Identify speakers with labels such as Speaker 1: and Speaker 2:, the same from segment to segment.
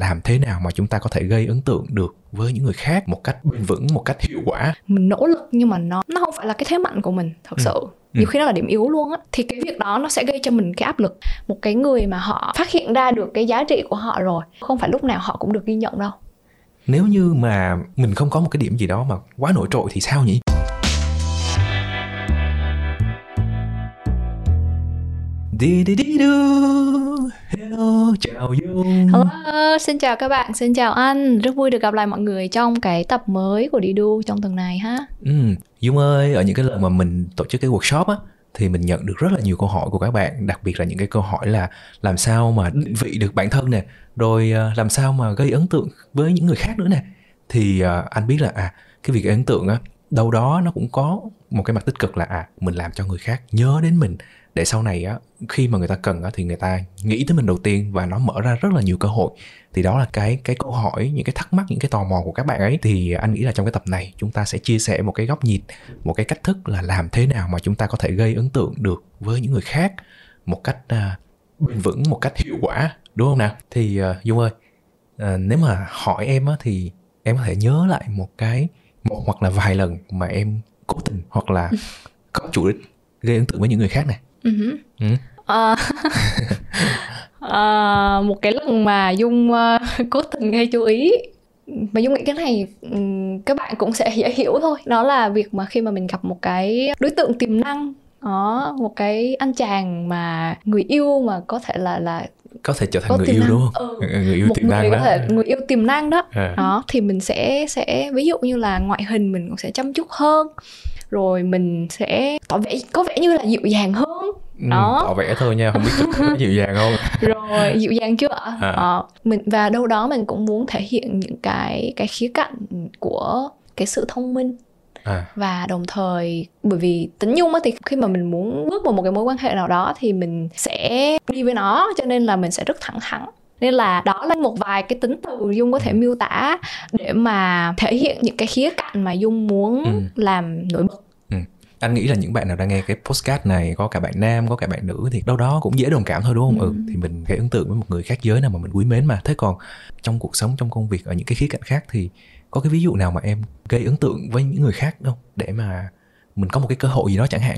Speaker 1: làm thế nào mà chúng ta có thể gây ấn tượng được với những người khác một cách bền vững một cách hiệu quả?
Speaker 2: Mình nỗ lực nhưng mà nó nó không phải là cái thế mạnh của mình thật
Speaker 1: Ừ.
Speaker 2: sự. Nhiều khi nó là điểm yếu luôn á. Thì cái việc đó nó sẽ gây cho mình cái áp lực. Một cái người mà họ phát hiện ra được cái giá trị của họ rồi không phải lúc nào họ cũng được ghi nhận đâu.
Speaker 1: Nếu như mà mình không có một cái điểm gì đó mà quá nổi trội thì sao nhỉ đi đi đi du hello chào dung.
Speaker 2: Hello, xin chào các bạn, xin chào anh Rất vui được gặp lại mọi người trong cái tập mới của Đi Đu trong tuần này ha.
Speaker 1: Ừ, dung ơi ở những cái lần mà mình tổ chức cái workshop á thì mình nhận được rất là nhiều câu hỏi của các bạn đặc biệt là những cái câu hỏi là làm sao mà định vị được bản thân nè rồi à, làm sao mà gây ấn tượng với những người khác nữa nè. Thì à, anh biết là à cái việc gây ấn tượng á đâu đó nó cũng có một cái mặt tích cực là à mình làm cho người khác nhớ đến mình để sau này á khi mà người ta cần á thì người ta nghĩ tới mình đầu tiên và nó mở ra rất là nhiều cơ hội. Thì đó là cái cái câu hỏi những cái thắc mắc những cái tò mò của các bạn ấy. Thì anh nghĩ là trong cái tập này chúng ta sẽ chia sẻ một cái góc nhìn một cái cách thức là làm thế nào mà chúng ta có thể gây ấn tượng được với những người khác một cách à, bền vững một cách hiệu quả đúng không nào? Thì uh, dung ơi uh, nếu mà hỏi em á thì em có thể nhớ lại một cái một hoặc là vài lần mà em cố tình hoặc là có chủ đích gây ấn tượng với những người khác này.
Speaker 2: Hử.
Speaker 1: ừ.
Speaker 2: Ờ, ờ, Một cái lần mà Dung ờ, cố tình gây chú ý mà Dung nghĩ cái này ừm, các bạn cũng sẽ dễ hiểu thôi Đó là việc mà khi mà mình gặp một cái đối tượng tiềm năng đó một cái anh chàng mà người yêu mà có thể là là
Speaker 1: có thể trở thành
Speaker 2: có
Speaker 1: người yêu
Speaker 2: năng.
Speaker 1: đúng không
Speaker 2: Ừ.
Speaker 1: người yêu
Speaker 2: một
Speaker 1: tiềm năng đó
Speaker 2: thể người yêu tiềm năng đó
Speaker 1: À.
Speaker 2: đó thì mình sẽ sẽ ví dụ như là ngoại hình mình cũng sẽ chăm chút hơn rồi mình sẽ tỏ vẻ có vẻ như là dịu dàng hơn.
Speaker 1: Ừ,
Speaker 2: đó.
Speaker 1: tỏ vẻ thôi nha không biết thực có dịu dàng không.
Speaker 2: Rồi dịu dàng chưa ạ?
Speaker 1: À.
Speaker 2: Ờ, mình và đâu đó mình cũng muốn thể hiện những cái cái khía cạnh của cái sự thông minh.
Speaker 1: À.
Speaker 2: Và đồng thời bởi vì tính nhung á thì khi mà mình muốn bước vào một cái mối quan hệ nào đó thì mình sẽ đi với nó cho nên là mình sẽ rất thẳng thắn nên là đó là một vài cái tính từ dung có thể miêu tả để mà thể hiện những cái khía cạnh mà dung muốn
Speaker 1: Ừ.
Speaker 2: làm nổi bật.
Speaker 1: Anh nghĩ là những bạn nào đang nghe cái postcard này có cả bạn nam có cả bạn nữ thì đâu đó cũng dễ đồng cảm thôi đúng không? Ừ,
Speaker 2: Ừ.
Speaker 1: thì mình gây ấn tượng với một người khác giới nào mà mình quý mến mà. Thế còn trong cuộc sống trong công việc ở những cái khía cạnh khác thì có cái ví dụ nào mà em gây ấn tượng với những người khác không? Để mà mình có một cái cơ hội gì đó chẳng hạn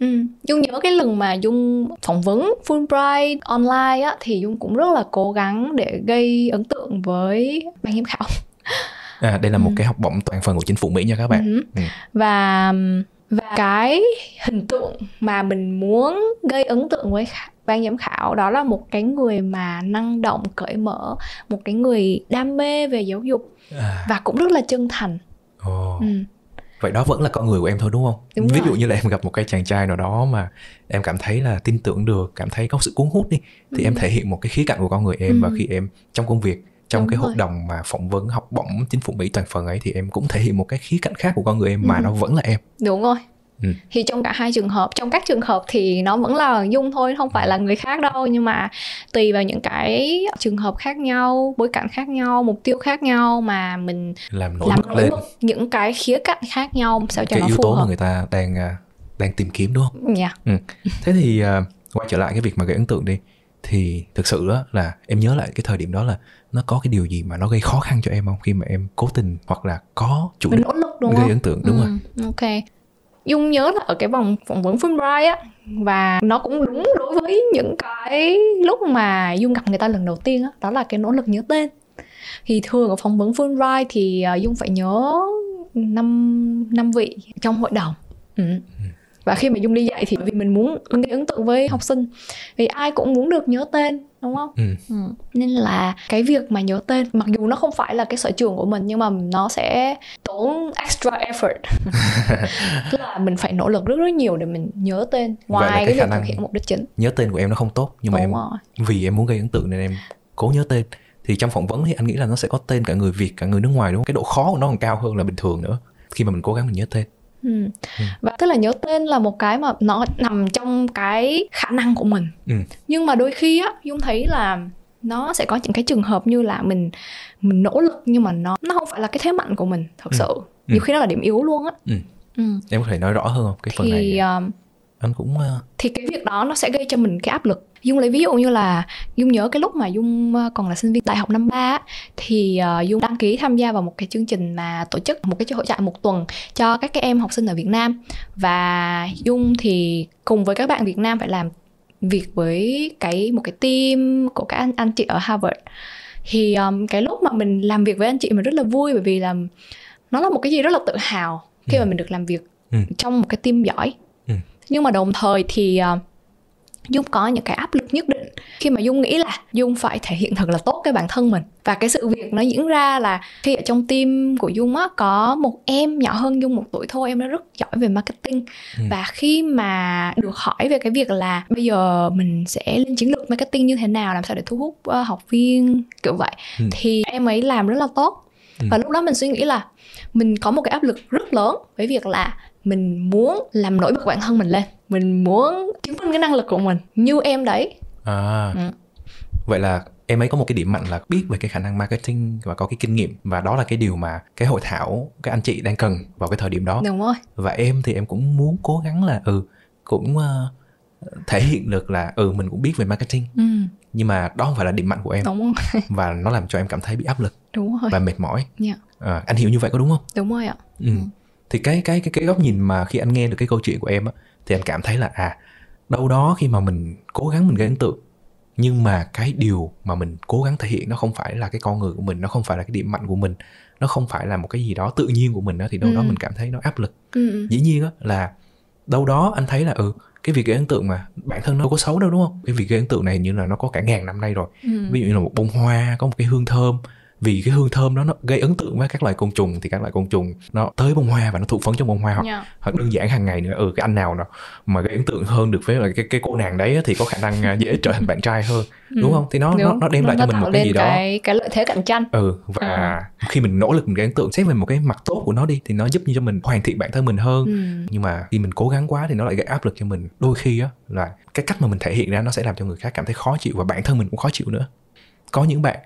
Speaker 2: Ừ. Dung nhớ cái lần mà Dung phỏng vấn Fulbright online á thì Dung cũng rất là cố gắng để gây ấn tượng với ban giám khảo
Speaker 1: à đây là một
Speaker 2: Ừ.
Speaker 1: cái học bổng toàn phần của chính phủ mỹ nha các bạn
Speaker 2: Ừ.
Speaker 1: Ừ.
Speaker 2: và và cái hình tượng mà mình muốn gây ấn tượng với ban giám khảo đó là một cái người mà năng động cởi mở một cái người đam mê về giáo dục
Speaker 1: à,
Speaker 2: và cũng rất là chân thành
Speaker 1: ồ.
Speaker 2: ừ.
Speaker 1: Vậy đó vẫn là con người của em thôi đúng không
Speaker 2: Đúng
Speaker 1: ví
Speaker 2: rồi.
Speaker 1: dụ như là em gặp một cái chàng trai nào đó mà em cảm thấy là tin tưởng được cảm thấy có sự cuốn hút đi thì em thể hiện một cái khía cạnh của con người em và
Speaker 2: Ừ.
Speaker 1: khi em trong công việc trong
Speaker 2: Đúng
Speaker 1: cái
Speaker 2: rồi.
Speaker 1: đồng mà phỏng vấn học bổng chính phủ mỹ toàn phần ấy thì em cũng thể hiện một cái khía cạnh khác của con người em mà
Speaker 2: Ừ.
Speaker 1: nó vẫn là em
Speaker 2: đúng rồi
Speaker 1: Ừ.
Speaker 2: thì trong cả hai trường hợp trong các trường hợp thì nó vẫn là dung thôi không phải là người khác đâu. Nhưng mà tùy vào những cái trường hợp khác nhau bối cảnh khác nhau mục tiêu khác nhau mà mình
Speaker 1: làm nổi
Speaker 2: làm
Speaker 1: bật lên.
Speaker 2: những cái khía cạnh khác nhau sao cho
Speaker 1: cái
Speaker 2: nó
Speaker 1: yếu
Speaker 2: phù
Speaker 1: tố
Speaker 2: hợp.
Speaker 1: mà người ta đang à, đang tìm kiếm đúng không?
Speaker 2: Dạ.
Speaker 1: thế thì à, quay trở lại cái việc mà gây ấn tượng đi. Thì thực sự đó là em nhớ lại cái thời điểm đó là nó có cái điều gì mà nó gây khó khăn cho em không? Khi mà em cố tình hoặc là có chủ đích gây
Speaker 2: không?
Speaker 1: ấn tượng đúng rồi.
Speaker 2: Ừ, ok dung nhớ là ở cái vòng phỏng vấn Fulbright á, và nó cũng đúng đối với những cái lúc mà dung gặp người ta lần đầu tiên á, đó là cái nỗ lực nhớ tên thì thường ở phỏng vấn Fulbright thì ờ, dung phải nhớ năm năm vị trong hội đồng ừ và khi mà dung đi dạy thì vì mình muốn gây ấn tượng với học sinh vì ai cũng muốn được nhớ tên đúng không
Speaker 1: Ừ.
Speaker 2: Ừ. Nên là cái việc mà nhớ tên mặc dù nó không phải là cái sở trường của mình nhưng mà nó sẽ tốn extra effort. Tức là mình phải nỗ lực rất rất nhiều để mình nhớ tên ngoài
Speaker 1: cái
Speaker 2: cái
Speaker 1: khả
Speaker 2: việc
Speaker 1: năng-
Speaker 2: thực hiện mục đích chính.
Speaker 1: nhớ tên của em nó không tốt nhưng mà
Speaker 2: Đúng
Speaker 1: em
Speaker 2: rồi.
Speaker 1: vì em muốn gây ấn tượng nên em cố nhớ tên thì trong phỏng vấn thì anh nghĩ là nó sẽ có tên cả người Việt cả người nước ngoài đúng không cái độ khó của nó còn cao hơn là bình thường nữa khi mà mình cố gắng mình nhớ tên
Speaker 2: Ừ. Và tức là nhớ tên là một cái mà nó nằm trong cái khả năng của mình.
Speaker 1: Ừ.
Speaker 2: Nhưng mà đôi khi á Dung thấy là nó sẽ có những cái trường hợp như là mình mình nỗ lực nhưng mà nó nó không phải là cái thế mạnh của mình thật
Speaker 1: Ừ.
Speaker 2: sự. Nhiều khi nó là điểm yếu luôn á.
Speaker 1: Ừ.
Speaker 2: Ừ.
Speaker 1: em có thể nói rõ hơn không cái phần này
Speaker 2: thì um,
Speaker 1: anh cũng uh,
Speaker 2: thì cái việc đó nó sẽ gây cho mình cái áp lực dung lấy ví dụ như là dung nhớ cái lúc mà dung ờ, còn là sinh viên đại học năm ba thì uh, dung đăng ký tham gia vào một cái chương trình mà tổ chức một cái hội trại một tuần cho các cái em học sinh ở việt nam và dung thì cùng với các bạn việt nam phải làm việc với cái một cái team của các anh anh chị ở harvard thì um, cái lúc mà mình làm việc với anh chị mình rất là vui bởi vì là nó là một cái gì rất là tự hào khi ừ. mà mình được làm việc ừ. trong một cái team giỏi ừ. Nhưng mà đồng thời thì uh, Dung có những cái áp lực nhất định khi mà Dung nghĩ là Dung phải thể hiện thật là tốt cái bản thân mình và cái sự việc nó diễn ra là khi ở trong team của Dung á có một em nhỏ hơn Dung một tuổi thôi em nó rất giỏi về marketing ừ. và khi mà được hỏi về cái việc là bây giờ mình sẽ lên chiến lược marketing như thế nào làm sao để thu hút uh, học viên kiểu vậy ừ. thì em ấy làm rất là tốt ừ. và lúc đó mình suy nghĩ là mình có một cái áp lực rất lớn với việc là mình muốn làm nổi bật bản thân mình lên mình muốn chứng minh cái năng lực của mình như em đấy
Speaker 1: à ừ. vậy là em ấy có một cái điểm mạnh là biết về cái khả năng marketing và có cái kinh nghiệm và đó là cái điều mà cái hội thảo các anh chị đang cần vào cái thời điểm đó
Speaker 2: đúng rồi
Speaker 1: và em thì em cũng muốn cố gắng là ừ cũng uh, thể hiện được là ừ mình cũng biết về marketing ừ. nhưng mà đó không phải là điểm mạnh của em
Speaker 2: đúng rồi.
Speaker 1: và nó làm cho em cảm thấy bị áp lực
Speaker 2: đúng rồi
Speaker 1: và mệt mỏi
Speaker 2: yeah.
Speaker 1: Dạ. à, anh hiểu như vậy có đúng không
Speaker 2: đúng rồi ạ
Speaker 1: ừ. Thì cái cái cái cái góc nhìn mà khi anh nghe được cái câu chuyện của em á thì anh cảm thấy là à đâu đó khi mà mình cố gắng mình gây ấn tượng nhưng mà cái điều mà mình cố gắng thể hiện nó không phải là cái con người của mình nó không phải là cái điểm mạnh của mình nó không phải là một cái gì đó tự nhiên của mình đó thì đâu ừ. đó mình cảm thấy nó áp lực ừ. ừ. dĩ nhiên á là đâu đó anh thấy là ừ cái việc gây ấn tượng mà bản thân nó đâu có xấu đâu đúng không cái việc gây ấn tượng này như là nó có cả ngàn năm nay rồi ừ. ví dụ như là một bông hoa có một cái hương thơm vì cái hương thơm đó nó gây ấn tượng với các loài côn trùng thì các loài côn trùng nó tới bông hoa và nó thụ phấn trong bông hoa hoặc, yeah. hoặc đơn giản hàng ngày nữa ừ cái anh nào nào mà gây ấn tượng hơn được với là cái cái cô nàng đấy thì có khả năng à, dễ trở thành bạn trai hơn ừ. đúng không thì nó nó nó đem nó, lại cho mình một cái gì đó
Speaker 2: cái cái lợi thế cạnh tranh
Speaker 1: ừ và ừ. khi mình nỗ lực mình gây ấn tượng xét về một cái mặt tốt của nó đi thì nó giúp cho mình hoàn thiện bản thân mình hơn ừ. nhưng mà khi mình cố gắng quá thì nó lại gây áp lực cho mình đôi khi á là cái cách mà mình thể hiện ra nó sẽ làm cho người khác cảm thấy khó chịu và bản thân mình cũng khó chịu nữa có những bạn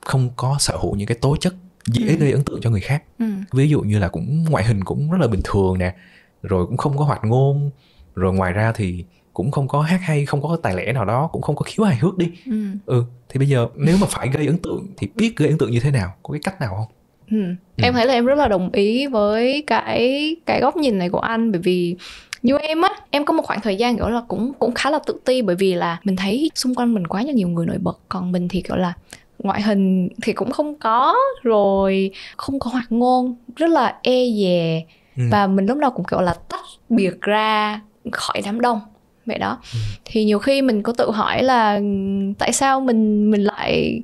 Speaker 1: không có sở hữu những cái tố chất dễ ừ. gây ấn tượng cho người khác ừ. ví dụ như là cũng ngoại hình cũng rất là bình thường nè rồi cũng không có hoạt ngôn rồi ngoài ra thì cũng không có hát hay không có tài lẻ nào đó cũng không có khiếu hài hước đi ừ. ừ thì bây giờ nếu mà phải gây ấn tượng thì biết gây ấn tượng như thế nào có cái cách nào không
Speaker 2: ừ. Ừ. em thấy là em rất là đồng ý với cái cái góc nhìn này của anh bởi vì như em á em có một khoảng thời gian kiểu là cũng cũng khá là tự ti bởi vì là mình thấy xung quanh mình quá là nhiều người nổi bật còn mình thì kiểu là ngoại hình thì cũng không có rồi không có hoạt ngôn rất là e dè ừ. và mình lúc nào cũng kiểu là tách biệt ra khỏi đám đông vậy đó ừ. thì nhiều khi mình có tự hỏi là tại sao mình mình lại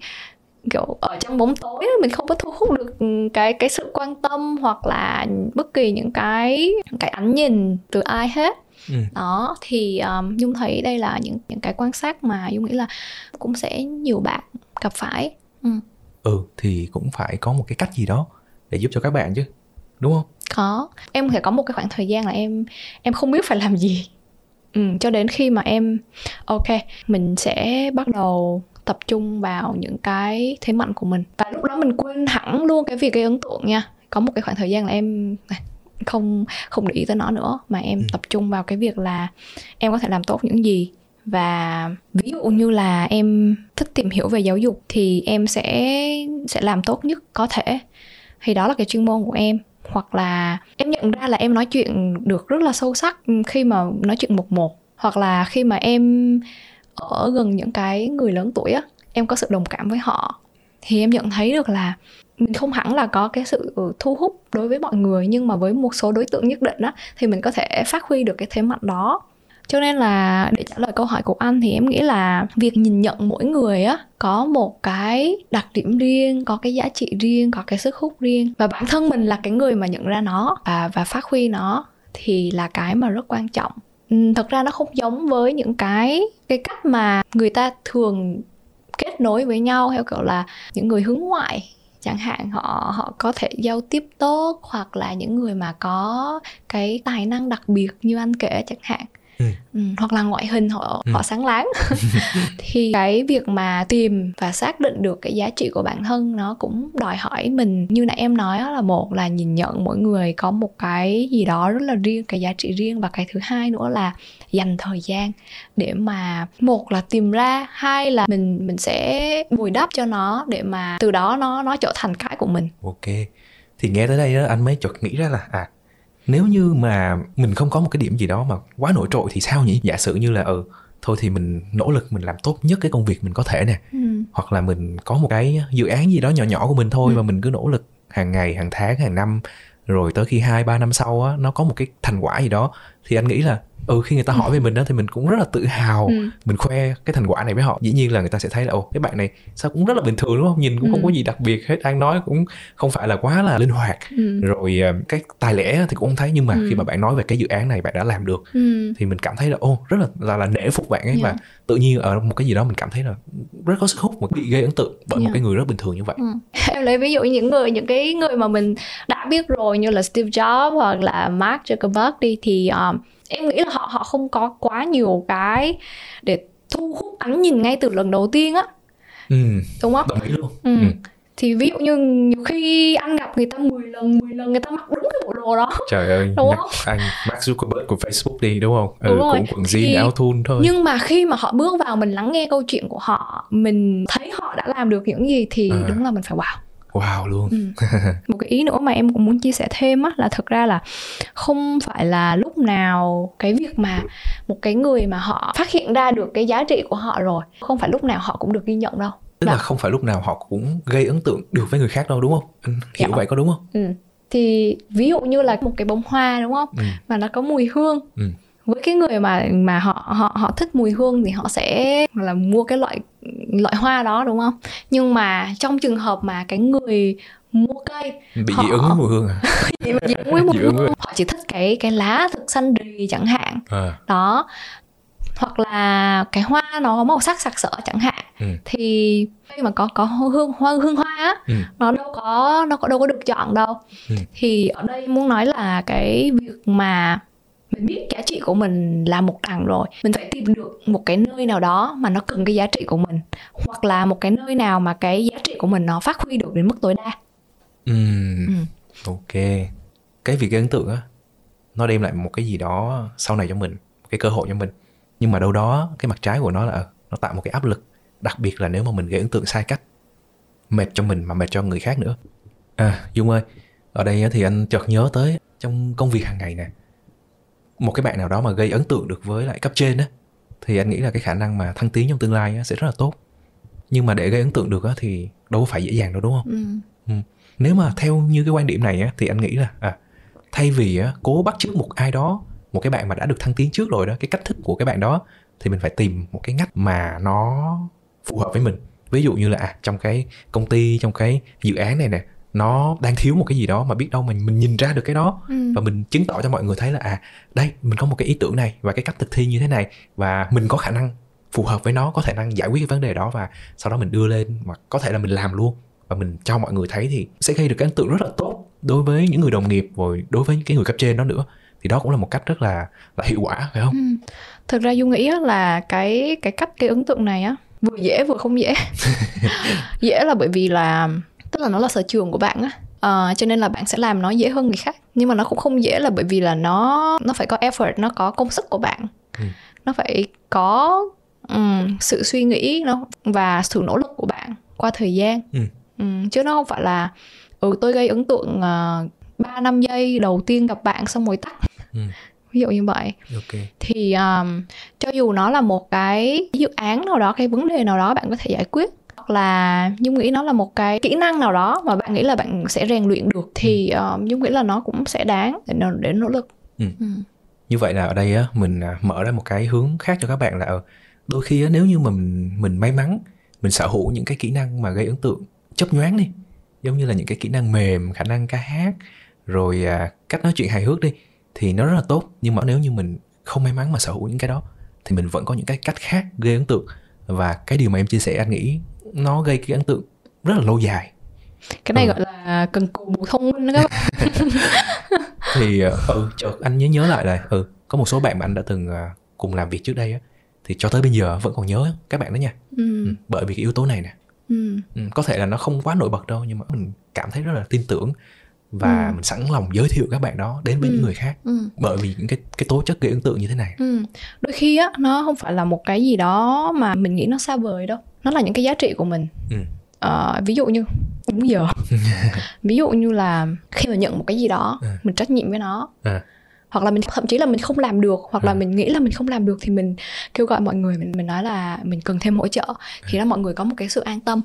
Speaker 2: kiểu ở trong bóng tối mình không có thu hút được cái cái sự quan tâm hoặc là bất kỳ những cái cái ánh nhìn từ ai hết ừ. đó thì um, dung thấy đây là những những cái quan sát mà dung nghĩ là cũng sẽ nhiều bạn gặp phải.
Speaker 1: Ừ. ừ thì cũng phải có một cái cách gì đó để giúp cho các bạn chứ đúng không?
Speaker 2: Có. Em phải có một cái khoảng thời gian là em em không biết phải làm gì. Ừ, cho đến khi mà em ok mình sẽ bắt đầu tập trung vào những cái thế mạnh của mình. Và lúc đó mình quên hẳn luôn cái việc gây ấn tượng nha. Có một cái khoảng thời gian là em không không để ý tới nó nữa mà em ừ. tập trung vào cái việc là em có thể làm tốt những gì. Và ví dụ như là em thích tìm hiểu về giáo dục thì em sẽ sẽ làm tốt nhất có thể. Thì đó là cái chuyên môn của em. Hoặc là em nhận ra là em nói chuyện được rất là sâu sắc khi mà nói chuyện một một. Hoặc là khi mà em ở gần những cái người lớn tuổi á em có sự đồng cảm với họ. Thì em nhận thấy được là mình không hẳn là có cái sự ừ, thu hút đối với mọi người, nhưng mà với một số đối tượng nhất định á, thì mình có thể phát huy được cái thế mạnh đó. Cho nên là để trả lời câu hỏi của anh thì em nghĩ là việc nhìn nhận mỗi người á, có một cái đặc điểm riêng, có cái giá trị riêng, có cái sức hút riêng. Và bản thân mình là cái người mà nhận ra nó và và phát huy nó thì là cái mà rất quan trọng. Ừ, thật ra nó không giống với những cái cái cách mà người ta thường kết nối với nhau theo kiểu là những người hướng ngoại chẳng hạn họ họ có thể giao tiếp tốt hoặc là những người mà có cái tài năng đặc biệt như anh kể chẳng hạn ừ. Ừ, hoặc là ngoại hình họ ừ. họ sáng láng. Thì cái việc mà tìm và xác định được cái giá trị của bản thân nó cũng đòi hỏi mình. Như nãy em nói là một là nhìn nhận mỗi người có một cái gì đó rất là riêng cái giá trị riêng. Và cái thứ hai nữa là dành thời gian để mà một là tìm ra hai là mình mình sẽ bồi đắp cho nó để mà từ đó nó nó trở thành cái của mình.
Speaker 1: Ok. Thì nghe tới đây đó anh mới chợt nghĩ ra là à nếu như mà mình không có một cái điểm gì đó mà quá nổi trội thì sao nhỉ giả sử như là ừ thôi thì mình nỗ lực mình làm tốt nhất cái công việc mình có thể nè ừ. hoặc là mình có một cái dự án gì đó nhỏ nhỏ của mình thôi ừ. và mình cứ nỗ lực hàng ngày hàng tháng hàng năm rồi tới khi hai ba năm sau á nó có một cái thành quả gì đó thì anh nghĩ là ừ khi người ta hỏi về mình đó thì mình cũng rất là tự hào ừ. mình khoe cái thành quả này với họ dĩ nhiên là người ta sẽ thấy là ồ cái bạn này sao cũng rất là bình thường đúng không nhìn cũng ừ. không có gì đặc biệt hết đang nói cũng không phải là quá là linh hoạt ừ. rồi ờ, cái tài lẻ thì cũng không thấy nhưng mà ừ. khi mà bạn nói về cái dự án này bạn đã làm được ừ. thì mình cảm thấy là ô rất là là, là nể phục bạn ấy yeah. và tự nhiên ở một cái gì đó mình cảm thấy là rất có sức hút mà bị gây ấn tượng bởi yeah. một cái người rất bình thường như vậy
Speaker 2: ừ. em lấy ví dụ những người những cái người mà mình đã biết rồi như là Steve Jobs hoặc là Mark Zuckerberg đi thì um, em nghĩ là họ họ không có quá nhiều cái để thu hút ánh nhìn ngay từ lần đầu tiên á
Speaker 1: ừ.
Speaker 2: đúng không
Speaker 1: đồng ý luôn
Speaker 2: ừ. Ừ thì ví dụ như nhiều khi anh gặp người ta 10 lần 10 lần người ta mặc đúng cái bộ đồ đó
Speaker 1: trời ơi đúng không? anh Mark Zuckerberg của Facebook đi đúng không ừ, đúng rồi. cũng quần jean áo thun thôi
Speaker 2: nhưng mà khi mà họ bước vào mình lắng nghe câu chuyện của họ mình thấy họ đã làm được những gì thì à. đúng là mình phải wow
Speaker 1: wow luôn ừ.
Speaker 2: một cái ý nữa mà em cũng muốn chia sẻ thêm á là thực ra là không phải là lúc nào cái việc mà một cái người mà họ phát hiện ra được cái giá trị của họ rồi không phải lúc nào họ cũng được ghi nhận đâu
Speaker 1: tức là dạ. không phải lúc nào họ cũng gây ấn tượng được với người khác đâu đúng không hiểu dạ. vậy có đúng không
Speaker 2: ừ. thì ví dụ như là một cái bông hoa đúng không ừ. mà nó có mùi hương ừ. Với cái người mà mà họ họ họ thích mùi hương thì họ sẽ là mua cái loại loại hoa đó đúng không nhưng mà trong trường hợp mà cái người mua cây
Speaker 1: bị họ... dị ứng với mùi hương à
Speaker 2: dị ứng với mùi hương họ chỉ thích cái cái lá thực xanh rì chẳng hạn à. đó hoặc là cái hoa nó có màu sắc sặc sỡ chẳng hạn ừ. thì khi mà có có hương hoa hương hoa á ừ. nó đâu có nó có đâu có được chọn đâu ừ. thì ở đây muốn nói là cái việc mà mình biết giá trị của mình là một đẳng rồi. Mình phải tìm được một cái nơi nào đó mà nó cần cái giá trị của mình hoặc là một cái nơi nào mà cái giá trị của mình nó phát huy được đến mức tối đa.
Speaker 1: Ừ. ừ. ok. Cái việc gây ấn tượng á nó đem lại một cái gì đó sau này cho mình cái cơ hội cho mình. Nhưng mà đâu đó cái mặt trái của nó là nó tạo một cái áp lực đặc biệt là nếu mà mình gây ấn tượng sai cách mệt cho mình mà mệt cho người khác nữa. À dung ơi ở đây thì anh chợt nhớ tới trong công việc hàng ngày nè một cái bạn nào đó mà gây ấn tượng được với lại cấp trên á thì anh nghĩ là cái khả năng mà thăng tiến trong tương lai sẽ rất là tốt nhưng mà để gây ấn tượng được á thì đâu có phải dễ dàng đâu đúng không ừ. Ừ. nếu mà theo như cái quan điểm này á thì anh nghĩ là à, thay vì á, cố bắt chước một ai đó một cái bạn mà đã được thăng tiến trước rồi đó cái cách thức của cái bạn đó thì mình phải tìm một cái ngách mà nó phù hợp với mình ví dụ như là à, trong cái công ty trong cái dự án này nè nó đang thiếu một cái gì đó mà biết đâu mình mình nhìn ra được cái đó ừ. và mình chứng tỏ cho mọi người thấy là à đây mình có một cái ý tưởng này và cái cách thực thi như thế này và mình có khả năng phù hợp với nó có khả năng giải quyết cái vấn đề đó và sau đó mình đưa lên mà có thể là mình làm luôn và mình cho mọi người thấy thì sẽ gây được cái ấn tượng rất là tốt đối với những người đồng nghiệp rồi đối với những cái người cấp trên đó nữa thì đó cũng là một cách rất là là hiệu quả phải không? Ừ.
Speaker 2: Thực ra Du nghĩ là cái cái cách cái ấn tượng này á vừa dễ vừa không dễ. dễ là bởi vì là tức là nó là sở trường của bạn á. Uh, cho nên là bạn sẽ làm nó dễ hơn người khác nhưng mà nó cũng không dễ là bởi vì là nó nó phải có effort nó có công sức của bạn ừ. nó phải có um, sự suy nghĩ nó và sự nỗ lực của bạn qua thời gian ừ. um, chứ nó không phải là ừ tôi gây ấn tượng uh, 3 năm giây đầu tiên gặp bạn xong rồi tắt ừ. ví dụ như vậy okay. thì um, cho dù nó là một cái dự án nào đó cái vấn đề nào đó bạn có thể giải quyết hoặc là nhung nghĩ nó là một cái kỹ năng nào đó mà bạn nghĩ là bạn sẽ rèn luyện được thì um, nhung nghĩ là nó cũng sẽ đáng để, để nỗ lực ừ.
Speaker 1: Ừ. như vậy là ở đây á mình à, mở ra một cái hướng khác cho các bạn là ờ, đôi khi á, nếu như mà mình mình may mắn mình sở hữu những cái kỹ năng mà gây ấn tượng chấp nhoáng đi giống như là những cái kỹ năng mềm khả năng ca hát rồi à, cách nói chuyện hài hước đi thì nó rất là tốt nhưng mà nếu như mình không may mắn mà sở hữu những cái đó thì mình vẫn có những cái cách khác gây ấn tượng và cái điều mà em chia sẻ anh nghĩ nó gây cái ấn tượng rất là lâu dài
Speaker 2: cái này ừ. gọi là cần cù thông minh đó các bạn
Speaker 1: thì à, ừ chợt anh nhớ nhớ lại là ừ có một số bạn mà anh đã từng uh, cùng làm việc trước đây á thì cho tới bây giờ vẫn còn nhớ các bạn đó nha
Speaker 2: ừ.
Speaker 1: ừ, bởi vì cái yếu tố này nè
Speaker 2: Ừ.
Speaker 1: ừ, có thể là nó không quá nổi bật đâu nhưng mà mình cảm thấy rất là tin tưởng và
Speaker 2: Ừ.
Speaker 1: mình sẵn lòng giới thiệu các bạn đó đến với
Speaker 2: Ừ.
Speaker 1: những người khác
Speaker 2: Ừ.
Speaker 1: bởi vì những cái cái tố chất gây ấn tượng như thế này
Speaker 2: Ừ. Đôi khi á nó không phải là một cái gì đó mà mình nghĩ nó xa vời đâu. Nó là những cái giá trị của mình.
Speaker 1: ừ.
Speaker 2: Ờ, ví dụ như đúng giờ. ví dụ như là khi mà nhận một cái gì đó,
Speaker 1: Ừ.
Speaker 2: mình trách nhiệm với nó.
Speaker 1: À.
Speaker 2: Hoặc là mình thậm chí là mình không làm được hoặc là
Speaker 1: À.
Speaker 2: mình nghĩ là mình không làm được thì mình kêu gọi mọi người mình mình nói là mình cần thêm hỗ trợ thì đó mọi người có một cái sự an tâm.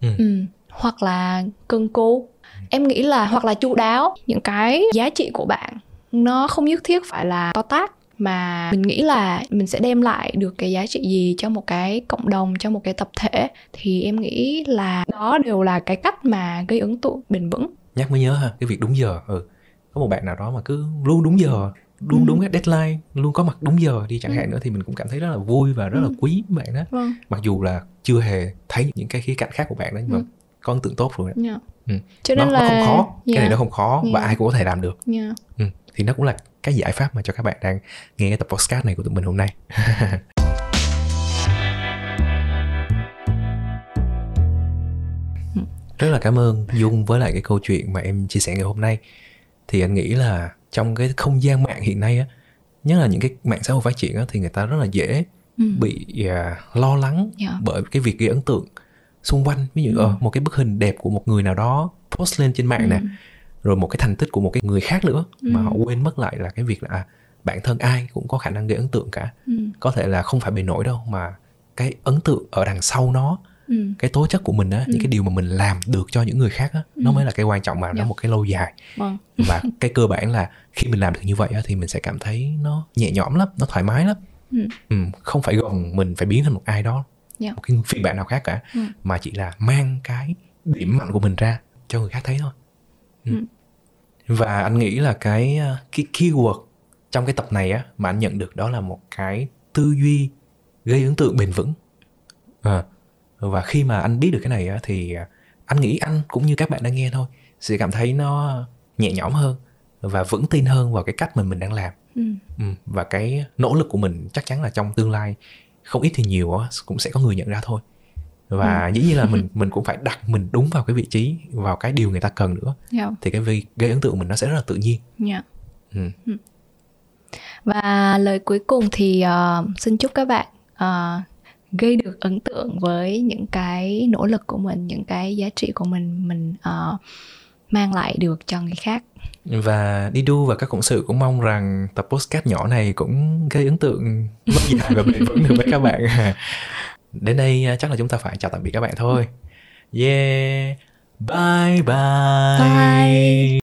Speaker 1: Ừ.
Speaker 2: Ừ. Hoặc là cưng cố. Em nghĩ là hoặc là chu đáo những cái giá trị của bạn nó không nhất thiết phải là to tát mà mình nghĩ là mình sẽ đem lại được cái giá trị gì cho một cái cộng đồng cho một cái tập thể thì em nghĩ là đó đều là cái cách mà gây ấn tượng bền vững
Speaker 1: nhắc mới nhớ ha cái việc đúng giờ ừ có một bạn nào đó mà cứ luôn đúng giờ luôn
Speaker 2: Ừ.
Speaker 1: đúng cái deadline luôn có mặt đúng giờ đi chẳng
Speaker 2: Ừ.
Speaker 1: hạn nữa thì mình cũng cảm thấy rất là vui và rất là
Speaker 2: Ừ.
Speaker 1: quý với bạn đó
Speaker 2: vâng
Speaker 1: mặc dù là chưa hề thấy những cái khía cạnh khác của bạn đó nhưng mà
Speaker 2: Ừ.
Speaker 1: có ấn tượng tốt rồi đó.
Speaker 2: yeah.
Speaker 1: Ừ.
Speaker 2: cho
Speaker 1: nó,
Speaker 2: nên
Speaker 1: nó
Speaker 2: là
Speaker 1: không khó cái này
Speaker 2: Yeah.
Speaker 1: nó không khó và
Speaker 2: Yeah.
Speaker 1: ai cũng có thể làm được
Speaker 2: Yeah.
Speaker 1: ừ. thì nó cũng là cái giải pháp mà cho các bạn đang nghe cái tập podcast này của tụi mình hôm nay rất là cảm ơn dung với lại cái câu chuyện mà em chia sẻ ngày hôm nay thì anh nghĩ là trong cái không gian mạng hiện nay á nhất là những cái mạng xã hội phát triển á thì người ta rất là dễ
Speaker 2: Ừ.
Speaker 1: bị à, lo lắng
Speaker 2: Yeah.
Speaker 1: bởi cái việc gây ấn tượng xung quanh ví dụ
Speaker 2: Ừ.
Speaker 1: ờ, một cái bức hình đẹp của một người nào đó post lên trên mạng nè
Speaker 2: Ừ.
Speaker 1: rồi một cái thành tích của một cái người khác nữa mà
Speaker 2: Ừ.
Speaker 1: họ quên mất lại là cái việc là à, bản thân ai cũng có khả năng gây ấn tượng cả
Speaker 2: Ừ.
Speaker 1: có thể là không phải bề nổi đâu mà cái ấn tượng ở đằng sau nó
Speaker 2: Ừ.
Speaker 1: cái tố chất của mình á những
Speaker 2: Ừ.
Speaker 1: cái điều mà mình làm được cho những người khác á nó
Speaker 2: Ừ.
Speaker 1: mới là cái quan trọng mà nó
Speaker 2: Dạ.
Speaker 1: một cái lâu dài
Speaker 2: vâng
Speaker 1: và cái cơ bản là khi mình làm được như vậy á, thì mình sẽ cảm thấy nó nhẹ nhõm lắm nó thoải mái lắm
Speaker 2: Ừ.
Speaker 1: ừ, không phải gồng mình phải biến thành một ai đó
Speaker 2: Dạ.
Speaker 1: một cái phiên bản nào khác cả
Speaker 2: Ừ.
Speaker 1: mà chỉ là mang cái điểm mạnh của mình ra cho người khác thấy thôi ừ.
Speaker 2: Ừ.
Speaker 1: và anh nghĩ là cái uh, cái keyword trong cái tập này á mà anh nhận được đó là một cái tư duy gây ấn tượng bền vững à, và khi mà anh biết được cái này á thì à, anh nghĩ anh cũng như các bạn đang nghe thôi sẽ cảm thấy nó nhẹ nhõm hơn và vững tin hơn vào cái cách mà mình đang làm
Speaker 2: Ừ.
Speaker 1: ừ, và cái nỗ lực của mình chắc chắn là trong tương lai không ít thì nhiều á, cũng sẽ có người nhận ra thôi và dĩ nhiên là mình mình cũng phải đặt mình đúng vào cái vị trí vào cái điều người ta cần nữa
Speaker 2: Dạ.
Speaker 1: thì cái vi- gây ấn tượng mình nó sẽ rất là tự nhiên
Speaker 2: Dạ.
Speaker 1: ừ.
Speaker 2: Và lời cuối cùng thì ờ, xin chúc các bạn ờ, gây được ấn tượng với những cái nỗ lực của mình, những cái giá trị của mình mình ờ, mang lại được cho người khác.
Speaker 1: và Didu và các cộng sự cũng mong rằng tập postcard nhỏ này cũng gây ấn tượng lâu dài và bền vững được với các bạn đến đây à, chắc là chúng ta phải chào tạm biệt các bạn thôi. Yeah. Bye bye,
Speaker 2: Bye.